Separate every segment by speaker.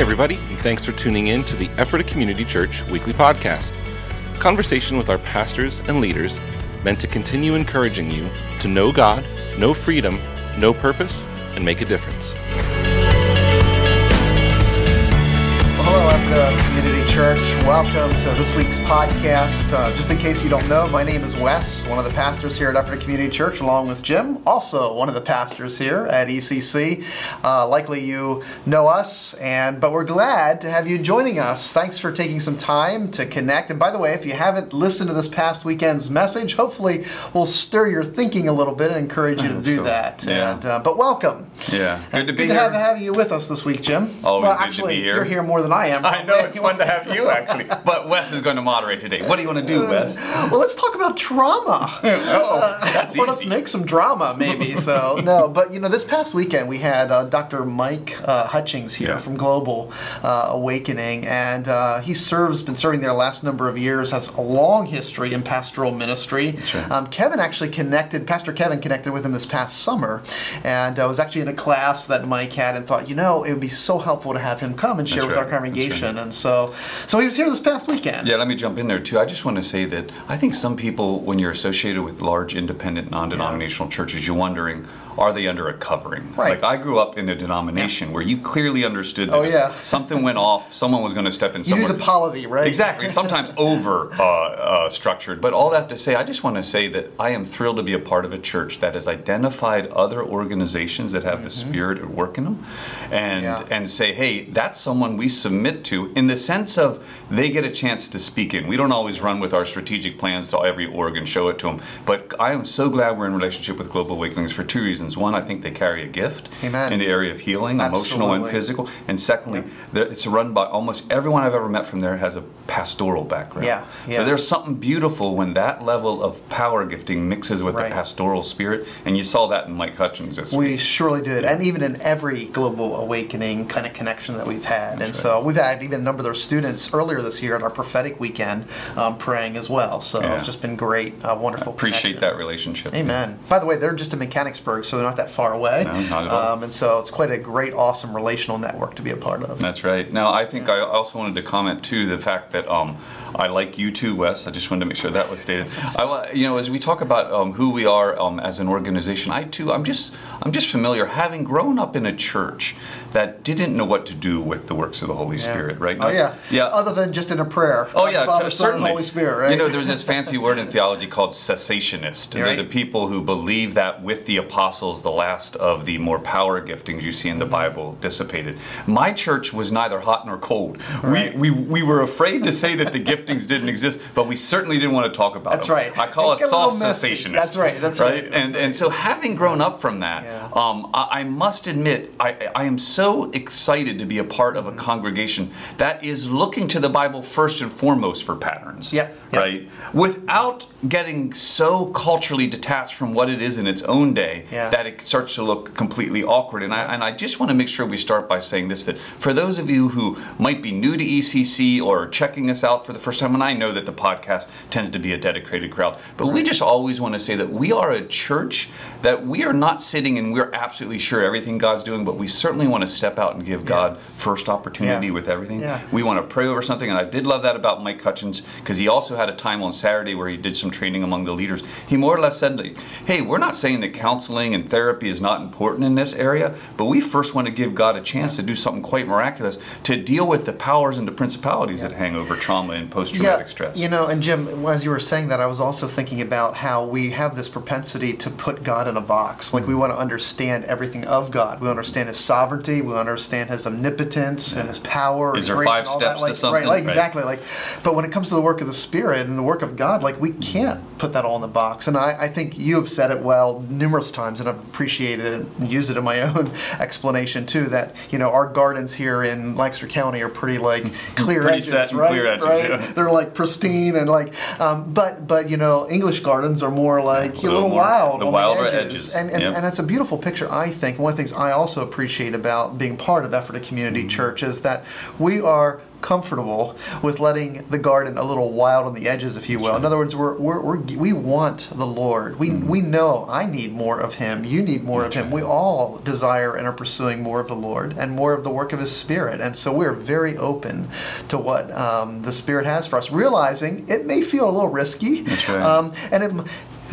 Speaker 1: Everybody, and thanks for tuning in to the Ephrata Community Church weekly podcast. Conversation with our pastors and leaders meant to continue encouraging you to know God, know freedom, know purpose, and make a difference.
Speaker 2: Well, hello, Ephrata Community Church. Welcome to this week's podcast. Uh, just in case you don't know, my name is Wes, one of the pastors here at Ephrata Community Church, along with Jim, also one of the pastors here at ECC. Uh, likely you know us, and but we're glad to have you joining us. Thanks for taking some time to connect. And by the way, if you haven't listened to this past weekend's message, hopefully we'll stir your thinking a little bit and encourage you to do
Speaker 3: so.
Speaker 2: that.
Speaker 3: Yeah.
Speaker 2: And, uh, but welcome.
Speaker 3: Yeah, good to be here.
Speaker 2: Good to have, have you with us this week, Jim.
Speaker 3: Always
Speaker 2: well,
Speaker 3: good to be here.
Speaker 2: You're here more than I am.
Speaker 3: I know it's fun to have you actually, but Wes is going to moderate today. What do you want to do, Wes?
Speaker 2: Well, let's talk about trauma.
Speaker 3: Oh, that's
Speaker 2: or let's make some drama, maybe. So no, but you know, this past weekend we had uh, Dr. Mike uh, Hutchings here
Speaker 3: Yeah.
Speaker 2: from Global uh, Awakening, and uh, he serves, been serving there last number of years, has a long history in pastoral ministry.
Speaker 3: right.
Speaker 2: Um, Kevin actually connected, Pastor Kevin connected with him this past summer, and uh, was actually in a class that Mike had, and thought, you know, it would be so helpful to have him come and share
Speaker 3: That's
Speaker 2: with
Speaker 3: right.
Speaker 2: our congregation, and so, so he was here this past weekend.
Speaker 3: Yeah, let me jump in there too. I just want to say that I think some people, when you're associated with large independent, non-denominational churches, you're wondering, are they under a covering?
Speaker 2: Right.
Speaker 3: Like I grew up in a denomination where you clearly understood that
Speaker 2: Oh, yeah.
Speaker 3: something went off, someone was going to step in.
Speaker 2: You knew the polity, right?
Speaker 3: Exactly. Sometimes over uh, uh, structured. But all that to say, I just want to say that I am thrilled to be a part of a church that has identified other organizations that have the spirit at work in them, and
Speaker 2: Mm-hmm. Yeah.
Speaker 3: and say, hey, that's someone we submit to in the sense of they get a chance to speak in. We don't always run with our strategic plans to every org and show it to them. But I am so glad we're in relationship with Global Awakenings for two reasons. One, I think they carry a gift
Speaker 2: Amen.
Speaker 3: in the area of healing, emotional and physical. And secondly, there- it's run by almost everyone I've ever met from there has a pastoral background.
Speaker 2: Yeah, yeah.
Speaker 3: So there's something beautiful when that level of power gifting mixes with
Speaker 2: Right.
Speaker 3: the pastoral spirit, and you saw that in Mike Hutchings this week.
Speaker 2: We surely did, and even in every global awakening kind of connection that we've had. and
Speaker 3: right.
Speaker 2: so we've had even a number of their students earlier this year at our prophetic weekend um, praying as well. So
Speaker 3: Yeah.
Speaker 2: it's just been great, uh, wonderful.
Speaker 3: Appreciate
Speaker 2: connection.
Speaker 3: that relationship.
Speaker 2: Amen. By the way, they're just in Mechanicsburg, so they're not that far away.
Speaker 3: No, not at all.
Speaker 2: Um, and so it's quite a great, awesome relational network to be a part of.
Speaker 3: That's right. Now, I think I also wanted to comment too the fact that um, I like you too, Wes. I just wanted to make sure that was stated. I, you know, as we talk about um, who we are um, as an organization, I too, I'm just, I'm just familiar, having grown up in a church that didn't know what to do with the works of the Holy Spirit. Right?
Speaker 2: Oh yeah.
Speaker 3: Yeah.
Speaker 2: Other than just in a prayer.
Speaker 3: Oh
Speaker 2: like
Speaker 3: yeah,
Speaker 2: Father, Son,
Speaker 3: certainly.
Speaker 2: Holy Spirit, right?
Speaker 3: You know, there's this fancy word in theology called cessationist.
Speaker 2: You're
Speaker 3: They're the people who believe that with the apostles, the last of the more power giftings you see in the
Speaker 2: Mm-hmm.
Speaker 3: Bible dissipated. My church was neither hot nor cold.
Speaker 2: Right.
Speaker 3: We, we we were afraid to say that the giftings didn't exist, but we certainly didn't want to talk about it.
Speaker 2: That's
Speaker 3: them.
Speaker 2: right.
Speaker 3: I call
Speaker 2: It
Speaker 3: us
Speaker 2: a
Speaker 3: soft cessationist.
Speaker 2: That's right, that's right, that's
Speaker 3: And and so having grown up from that,
Speaker 2: Yeah.
Speaker 3: um, I, I must admit I, I am so excited to be a part of a congregation that is looking to the Bible first and foremost for patterns.
Speaker 2: Yep, yep.
Speaker 3: Right? Without getting so culturally detached from what it is in its own day
Speaker 2: Yeah.
Speaker 3: that it starts to look completely awkward. And I and I just want to make sure we start by saying this that for those of you who might be new to ECC or checking us out for the first time, and I know that the podcast tends to be a dedicated crowd, but we just always want to say that we are a church that we are not sitting and we're absolutely sure everything God's doing, but we certainly want to step out and give God first opportunity
Speaker 2: Yeah.
Speaker 3: with everything.
Speaker 2: Yeah.
Speaker 3: We want to pray over something, and I did love that about Mike Hutchings because he also had a time on Saturday where he did some training among the leaders. He more or less said, "Hey, we're not saying that counseling and therapy is not important in this area, but we first want to give God a chance to do something quite miraculous to deal with the powers and the principalities that hang over trauma and post-traumatic stress."
Speaker 2: You know, and Jim, as you were saying that, I was also thinking about how we have this propensity to put God in a box. Like we mm-hmm. want to understand everything of God. We understand His sovereignty. We understand His omnipotence and His power.
Speaker 3: Is
Speaker 2: and
Speaker 3: there five steps
Speaker 2: that.
Speaker 3: to something?
Speaker 2: Right, like,
Speaker 3: Right.
Speaker 2: exactly. Like, but when it comes to the work of the Spirit and the work of God, like we mm-hmm. can't put that all in the box. And I, I think you have said it well numerous times, and I've appreciated it and used it in my own explanation too. That you know our gardens here in Lancaster County are pretty like clear
Speaker 3: Pretty
Speaker 2: edges,
Speaker 3: set and
Speaker 2: right?
Speaker 3: clear edges,
Speaker 2: right?
Speaker 3: yeah.
Speaker 2: They're like pristine and like, um, but but you know English gardens are more like a
Speaker 3: little
Speaker 2: little, wild,
Speaker 3: the
Speaker 2: on
Speaker 3: wilder
Speaker 2: edges.
Speaker 3: edges,
Speaker 2: and and,
Speaker 3: yep.
Speaker 2: and it's a beautiful picture. I think one of the things I also appreciate about being part of Ephrata Community
Speaker 3: Mm-hmm.
Speaker 2: Church is that we are comfortable with letting the garden a little wild on the edges, if you will. In other words, we're, we're, we're, we want the Lord. We,
Speaker 3: Mm-hmm.
Speaker 2: we know I need more of Him. You need more of Him. We all desire and are pursuing more of the Lord and more of the work of His Spirit. And so we're very open to what um, the Spirit has for us, realizing it may feel a little risky.
Speaker 3: That's right.
Speaker 2: Um, and it,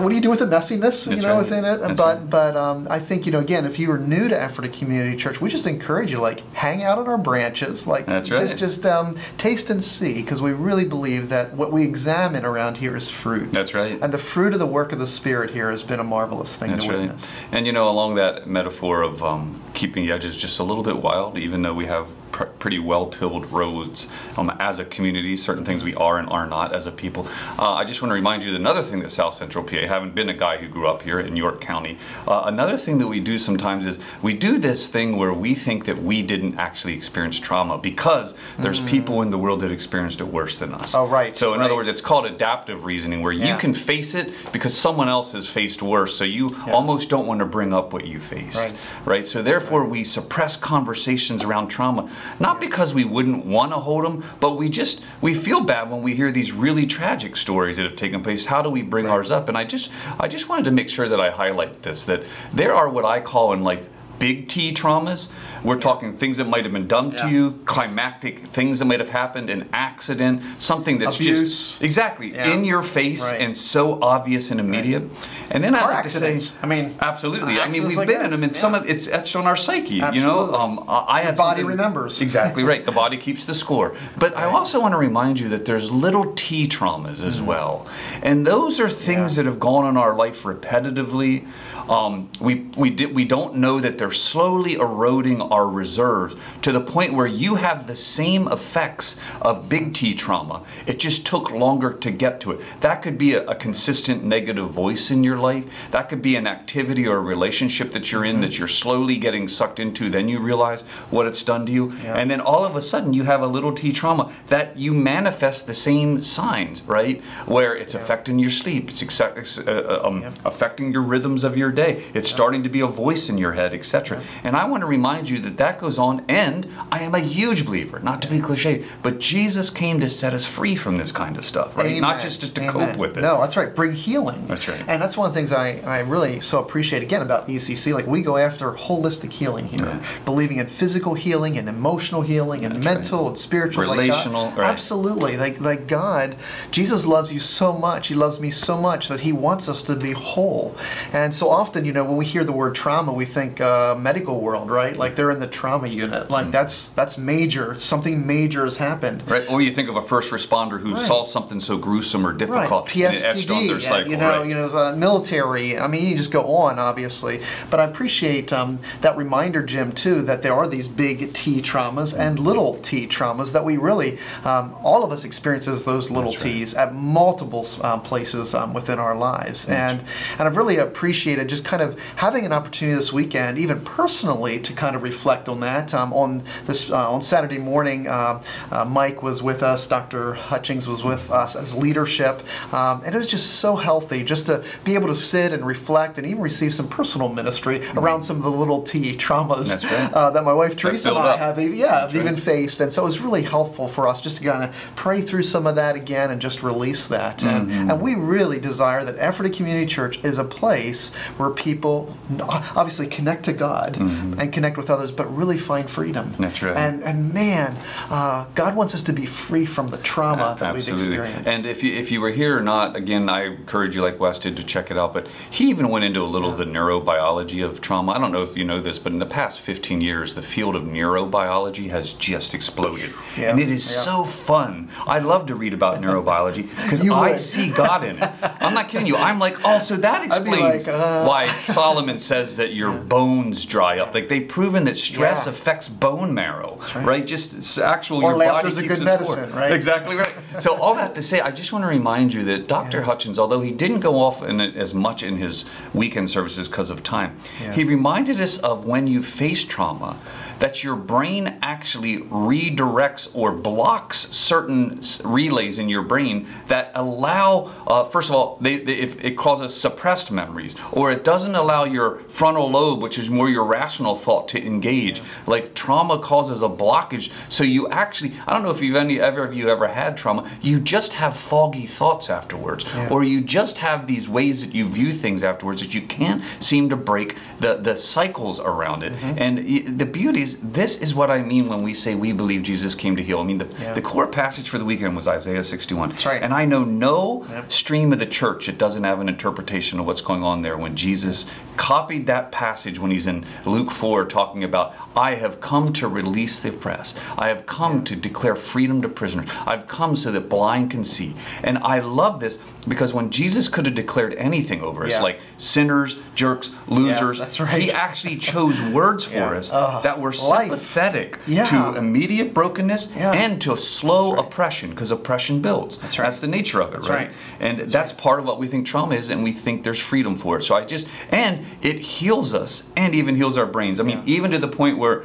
Speaker 2: what do you do with the messiness, you know,
Speaker 3: right.
Speaker 2: within it?
Speaker 3: That's
Speaker 2: but
Speaker 3: right.
Speaker 2: but um, I think you know, again, if you are new to Ephrata Community Church, we just encourage you like hang out at our branches, like
Speaker 3: That's
Speaker 2: just just um, taste and see, because we really believe that what we examine around here is fruit.
Speaker 3: That's right.
Speaker 2: And the fruit of the work of the Spirit here has been a marvelous thing
Speaker 3: That's
Speaker 2: to
Speaker 3: right.
Speaker 2: witness.
Speaker 3: And you know, along that metaphor of um, keeping the edges just a little bit wild, even though we have pr- pretty well-tilled roads um, as a community, certain things we are and are not as a people. Uh, I just want to remind you that another thing that South Central PA, having been a guy who grew up here in York County, uh, another thing that we do sometimes is we do this thing where we think that we didn't actually experience trauma because there's people in the world that experienced it worse than us.
Speaker 2: Mm. Oh, right,
Speaker 3: So in other words, it's called adaptive reasoning, where you can face it because someone else has faced worse. So you almost don't want to bring up what you faced.
Speaker 2: Right.
Speaker 3: Right. So therefore, we suppress conversations around trauma, not because we wouldn't want to hold them, but we just we feel bad when we hear these really tragic stories that have taken place. How do we bring ours up? And I just I just wanted to make sure that I highlight this that there are what I call in life big T traumas. We're talking things that might have been done to you, climactic things that might have happened, an accident, something that's
Speaker 2: Abuse.
Speaker 3: just exactly in your face
Speaker 2: Right.
Speaker 3: and so obvious and immediate. And then I like to say.
Speaker 2: I mean,
Speaker 3: absolutely. I mean, we've
Speaker 2: like
Speaker 3: been in them, and some of it's etched on our psyche. You
Speaker 2: Absolutely.
Speaker 3: know, um, I had
Speaker 2: The body remembers.
Speaker 3: exactly right. The body keeps the score. But I also want to remind you that there's little T traumas as well, and those are things
Speaker 2: Mm. Yeah.
Speaker 3: that have gone on our life repetitively. Um, we we did we don't know that they're slowly eroding our reserves to the point where you have the same effects of big T trauma. It just took longer to get to it. That could be a, a consistent negative voice in your life. That could be an activity or a relationship that you're in
Speaker 2: Mm-hmm.
Speaker 3: that you're slowly getting sucked into. Then you realize what it's done to you,
Speaker 2: Yeah.
Speaker 3: and then all of a sudden you have a little T trauma that you manifest the same signs, right? Where it's affecting your sleep, it's uh, uh, um, affecting your rhythms of your day. It's starting to be a voice in your head, etc. And I want to remind you that that goes on. And I am a huge believer, not to be cliche, but Jesus came to set us free from this kind of stuff, right? Not just just to
Speaker 2: Amen.
Speaker 3: cope with it.
Speaker 2: No, that's right. Bring healing.
Speaker 3: That's right.
Speaker 2: And that's one of the things I, I really so appreciate again about ECC. Like we go after holistic healing here, believing in physical healing and emotional healing and
Speaker 3: That's
Speaker 2: mental
Speaker 3: right.
Speaker 2: and spiritual, like
Speaker 3: Relational, right.
Speaker 2: Absolutely. Like like God, Jesus loves you so much. He loves me so much that He wants us to be whole. And so often, you know, when we hear the word trauma, we think uh, medical world, right? Like they're in the trauma unit. Like
Speaker 3: Mm.
Speaker 2: that's that's major. Something major has happened.
Speaker 3: Right, or you think of a first responder who
Speaker 2: Right.
Speaker 3: saw something so gruesome or difficult
Speaker 2: Right.
Speaker 3: and etched on
Speaker 2: PSTD, and,
Speaker 3: cycle.
Speaker 2: you know,
Speaker 3: right.
Speaker 2: you know, uh, military. I mean, you just go on, obviously. But I appreciate um, that reminder, Jim, too, that there are these big T traumas and little T traumas that we really, um, all of us experiences those little
Speaker 3: That's.
Speaker 2: T's at multiple um, places um, within our lives, and and I've really appreciated just kind of having an opportunity this weekend, even personally, to kind of reflect on that. Um, on this uh, on Saturday morning, uh, uh, Mike was with us, Dr. Hutchings was with us as leadership, um, and it was just so healthy just to be able to sit and reflect and even receive some personal ministry around some of the little T traumas
Speaker 3: right.
Speaker 2: uh, that my wife Teresa and I
Speaker 3: up.
Speaker 2: have, yeah, have even faced, and so it was really helpful for us just to kind of pray through some of that again and just release that. And,
Speaker 3: Mm-hmm.
Speaker 2: and we really desire that Ephrata Community Church is a place where people obviously connect to God and connect with others, but really find freedom.
Speaker 3: That's right.
Speaker 2: And and man, uh, God wants us to be free from the trauma that we've
Speaker 3: Absolutely.
Speaker 2: experienced.
Speaker 3: And if you if you were here or not, again, I encourage you, like Wes did, to check it out. But he even went into a little of the neurobiology of trauma. I don't know if you know this, but in the past 15 years, the field of neurobiology has just exploded,
Speaker 2: Yeah.
Speaker 3: and it is
Speaker 2: Yeah.
Speaker 3: so fun. I love to read about neurobiology because
Speaker 2: You
Speaker 3: I
Speaker 2: would.
Speaker 3: see God in it. I'm not kidding you. I'm like, oh, so that explains
Speaker 2: like, uh,
Speaker 3: why Solomon says that your bones dry up. Like they've proven that stress
Speaker 2: Yeah.
Speaker 3: affects bone marrow,
Speaker 2: right.
Speaker 3: right. Just actual
Speaker 2: Or
Speaker 3: your body
Speaker 2: laughter's a
Speaker 3: keeps
Speaker 2: good
Speaker 3: the score.
Speaker 2: medicine, right?
Speaker 3: Exactly right. so all that to say, I just want to remind you that Dr.
Speaker 2: Yeah.
Speaker 3: Hutchings, although he didn't go off in it as much in his weekend services because of time, he reminded us of when you face trauma that your brain actually redirects or blocks certain relays in your brain that allow, uh, first of all, they, they, it, it causes suppressed memories, or it doesn't allow your frontal lobe, which is more your rational thought, to engage. Like trauma causes a blockage, so you actually, I don't know if you've any ever of you ever had trauma, you just have foggy thoughts afterwards,
Speaker 2: Yeah.
Speaker 3: or you just have these ways that you view things afterwards that you can't seem to break the, the cycles around it.
Speaker 2: Mm-hmm.
Speaker 3: And the beauty is, this is what I mean when we say we believe Jesus came to heal. I mean, the,
Speaker 2: Yeah.
Speaker 3: the core passage for the weekend was Isaiah 61.
Speaker 2: That's right.
Speaker 3: And I know no
Speaker 2: Yep.
Speaker 3: stream of the church that doesn't have an interpretation of what's going on there when Jesus copied that passage when he's in Luke 4 talking about, I have come to release the oppressed. I have come to declare freedom to prisoners. I've come so that blind can see. And I love this because when Jesus could have declared anything over us,
Speaker 2: Yeah.
Speaker 3: like sinners, jerks, losers,
Speaker 2: that's right.
Speaker 3: he actually chose words for
Speaker 2: Yeah.
Speaker 3: us
Speaker 2: Uh,
Speaker 3: that were. Sympathetic
Speaker 2: Yeah.
Speaker 3: to immediate brokenness
Speaker 2: Yeah.
Speaker 3: and to slow
Speaker 2: right.
Speaker 3: oppression because oppression builds.
Speaker 2: That's right.
Speaker 3: That's the nature of it,
Speaker 2: That's
Speaker 3: right?
Speaker 2: right.
Speaker 3: And that's, part of what we think trauma is, and we think there's freedom for it. So I just and it heals us and even heals our brains. I mean,
Speaker 2: Yeah.
Speaker 3: even to the point where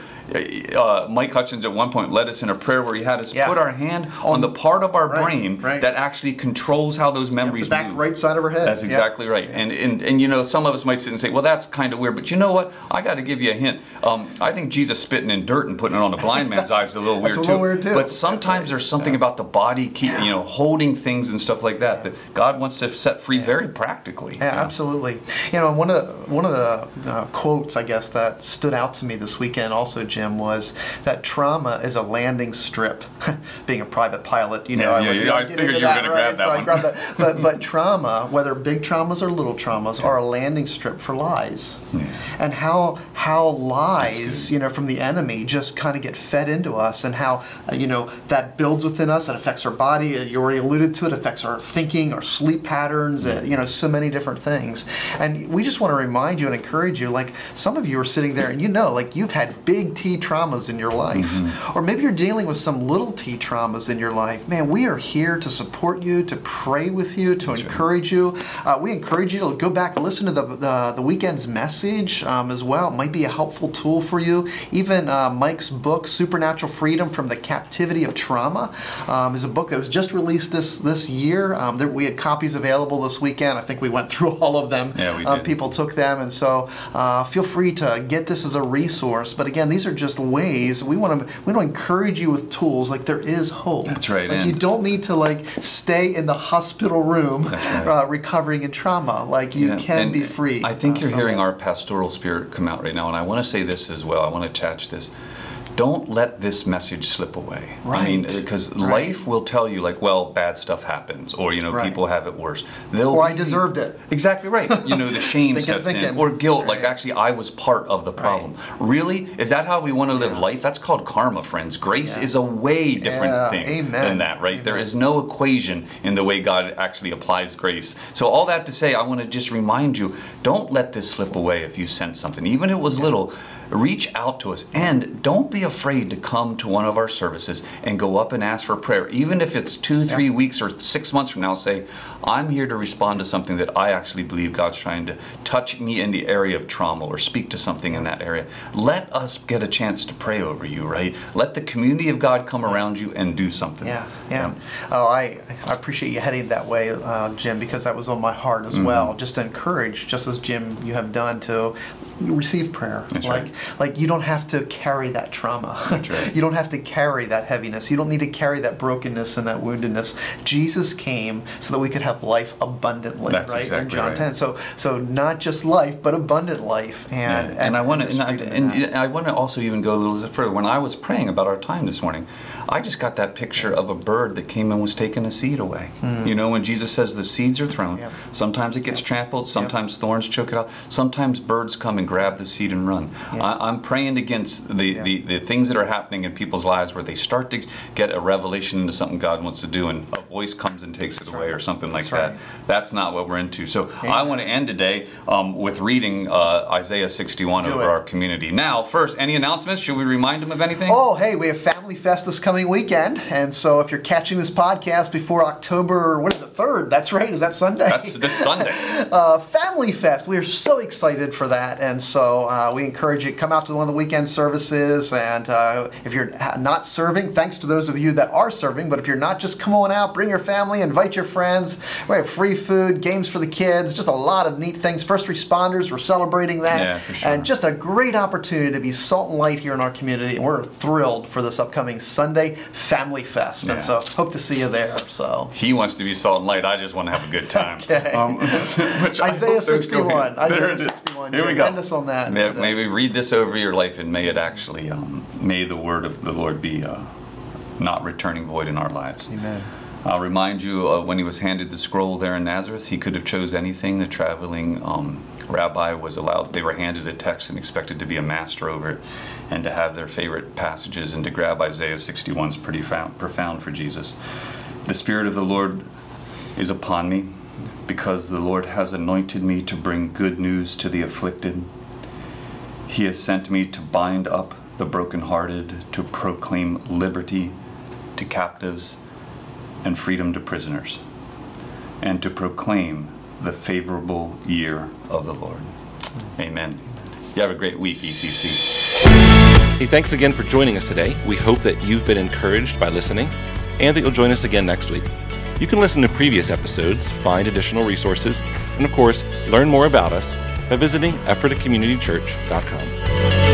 Speaker 3: uh, Mike Hutchings at one point led us in a prayer where he had us
Speaker 2: Yeah.
Speaker 3: put our hand on, the part of our
Speaker 2: Right,
Speaker 3: brain
Speaker 2: right.
Speaker 3: that actually controls how those memories
Speaker 2: the back
Speaker 3: move.
Speaker 2: right side of her head.
Speaker 3: That's
Speaker 2: Yeah.
Speaker 3: exactly right. And, and and you know, some of us might sit and say, "Well, that's kind of weird," but you know what? I got to give you a hint. Um, I think Jesus spitting in dirt and putting it on a blind man's eyes is a little weird
Speaker 2: a
Speaker 3: too.
Speaker 2: weird, too.
Speaker 3: But sometimes there's something about the body, keep, you know, holding things and stuff like that that God wants to set free very practically.
Speaker 2: Yeah, absolutely. You know, one of the, one of the uh, quotes I guess that stood out to me this weekend, also Jim, was that trauma is a landing strip. Being a private pilot, you know,
Speaker 3: Yeah,
Speaker 2: I,
Speaker 3: yeah,
Speaker 2: would,
Speaker 3: yeah,
Speaker 2: you
Speaker 3: I figured you were gonna grab that
Speaker 2: so I
Speaker 3: one.
Speaker 2: grabbed that. But but trauma, whether big traumas or little traumas, are a landing strip for lies, and how how lies, you know, from the enemy just kind of get fed into us, and how uh, you know that builds within us. It affects our body. uh, You already alluded to it. Affects our thinking, our sleep patterns. uh, you know, so many different things. And we just want to remind you and encourage you. Like some of you are sitting there, and you know, like you've had big T traumas in your life, or maybe you're dealing with some little T traumas in your life. Man, we are here to support you, to pray with you, to encourage you. Uh, we encourage you to go back and listen to the the, the weekend's message um, as well. It might be a helpful tool for you. Even uh, Mike's book, Supernatural Freedom from the Captivity of Trauma, um, is a book that was just released this this year. Um, there, we had copies available this weekend. I think we went through all of them.
Speaker 3: Yeah, we
Speaker 2: Uh,
Speaker 3: did.
Speaker 2: people took them, and so uh, feel free to get this as a resource. But again, these are just ways we want to we want to encourage you with tools. Like there is hope.
Speaker 3: That's right,
Speaker 2: Like you don't need to like stay in the hospital room
Speaker 3: right.
Speaker 2: uh, recovering in trauma. Like you
Speaker 3: Yeah,
Speaker 2: can
Speaker 3: and
Speaker 2: be free.
Speaker 3: I think
Speaker 2: uh,
Speaker 3: you're hearing our pastoral spirit come out right now, and I want to say this as well. I want to attach this. Don't let this message slip away. I mean,
Speaker 2: Right.
Speaker 3: because
Speaker 2: Right.
Speaker 3: life will tell you, like, well, bad stuff happens, or you know,
Speaker 2: Right.
Speaker 3: people have it worse. They'll
Speaker 2: Or I deserved it.
Speaker 3: Exactly right. You know, the shame
Speaker 2: Thinking,
Speaker 3: sets in, or guilt. Like, actually, I was part of the problem. Really, is that how we want to live life? That's called karma, friends. Grace
Speaker 2: Yeah.
Speaker 3: is a way different
Speaker 2: Yeah,
Speaker 3: thing
Speaker 2: amen.
Speaker 3: than that, right? There
Speaker 2: Amen.
Speaker 3: is no equation in the way God actually applies grace. So, all that to say, I want to just remind you don't let this slip away if you sense something, even if it was little. Reach out to us and don't be afraid to come to one of our services and go up and ask for prayer. Even if it's two, three weeks or six months from now, say, I'm here to respond to something that I actually believe God's trying to touch me in the area of trauma or speak to something in that area. Let us get a chance to pray over you, right? Let the community of God come around you and do something.
Speaker 2: Yeah, yeah. Oh, I, I appreciate you heading that way, uh, Jim, because that was on my heart as well. Just to encourage, just as Jim, you have done to receive prayer.
Speaker 3: That's
Speaker 2: like,
Speaker 3: right.
Speaker 2: Like you don't have to carry that trauma.
Speaker 3: Right.
Speaker 2: you don't have to carry that heaviness. You don't need to carry that brokenness and that woundedness. Jesus came so that we could have life abundantly.
Speaker 3: That's
Speaker 2: right in John
Speaker 3: right.
Speaker 2: 10. So, so not just life, but abundant life. And
Speaker 3: Yeah, and, I want to, and, I, and. I want to also even go a little bit further. When I was praying about our time this morning, I just got that picture of a bird that came and was taking a seed away. Hmm. You know, when Jesus says the seeds are thrown, sometimes it gets trampled, sometimes thorns choke it out, sometimes birds come and grab the seed and run. I, I'm praying against the,
Speaker 2: Yeah.
Speaker 3: the, the things that are happening in people's lives where they start to get a revelation into something God wants to do, and a voice comes and takes it away,
Speaker 2: right.
Speaker 3: or something like
Speaker 2: That's
Speaker 3: that.
Speaker 2: right.
Speaker 3: That's not what we're into. So I want to end today um, with reading uh, Isaiah 61
Speaker 2: Do
Speaker 3: over
Speaker 2: it.
Speaker 3: our community. Now, first, any announcements? Should we remind them of anything?
Speaker 2: Oh, hey, we have family Family Fest this coming weekend, and so if you're catching this podcast before October, what is it, third? That's right. Is that Sunday?
Speaker 3: That's this Sunday.
Speaker 2: uh, Family Fest. We are so excited for that, and so uh, we encourage you to come out to one of the weekend services. And uh, if you're not serving, thanks to those of you that are serving. But if you're not, just come on out, bring your family, invite your friends. We have free food, games for the kids, just a lot of neat things. First responders, we're celebrating that,
Speaker 3: Yeah, for sure.
Speaker 2: and just a great opportunity to be salt and light here in our community. And we're thrilled for this upcoming Sunday Family Fest,
Speaker 3: Yeah.
Speaker 2: and so hope to see you there. So.
Speaker 3: He wants to be salt and light. I just want to have a good time.
Speaker 2: Okay.
Speaker 3: Um, which
Speaker 2: Isaiah
Speaker 3: hope those go
Speaker 2: 61. Isaiah 61.
Speaker 3: Here we go.
Speaker 2: end us on that
Speaker 3: May, maybe read this over your life, and may it actually, um, may the word of the Lord be uh, not returning void in our lives.
Speaker 2: Amen.
Speaker 3: I'll remind you uh, when he was handed the scroll there in Nazareth, he could have chose anything. The traveling um, rabbi was allowed; they were handed a text and expected to be a master over it, and to have their favorite passages. And to grab Isaiah 61 is pretty found, profound for Jesus. The Spirit of the Lord is upon me, because the Lord has anointed me to bring good news to the afflicted. He has sent me to bind up the brokenhearted, to proclaim liberty to captives and freedom to prisoners, and to proclaim the favorable year of the Lord. Amen. You have a great week, ECC.
Speaker 1: Hey, thanks again for joining us today. We hope that you've been encouraged by listening and that you'll join us again next week. You can listen to previous episodes, find additional resources, and of course, learn more about us by visiting EphrataCommunityChurch.com.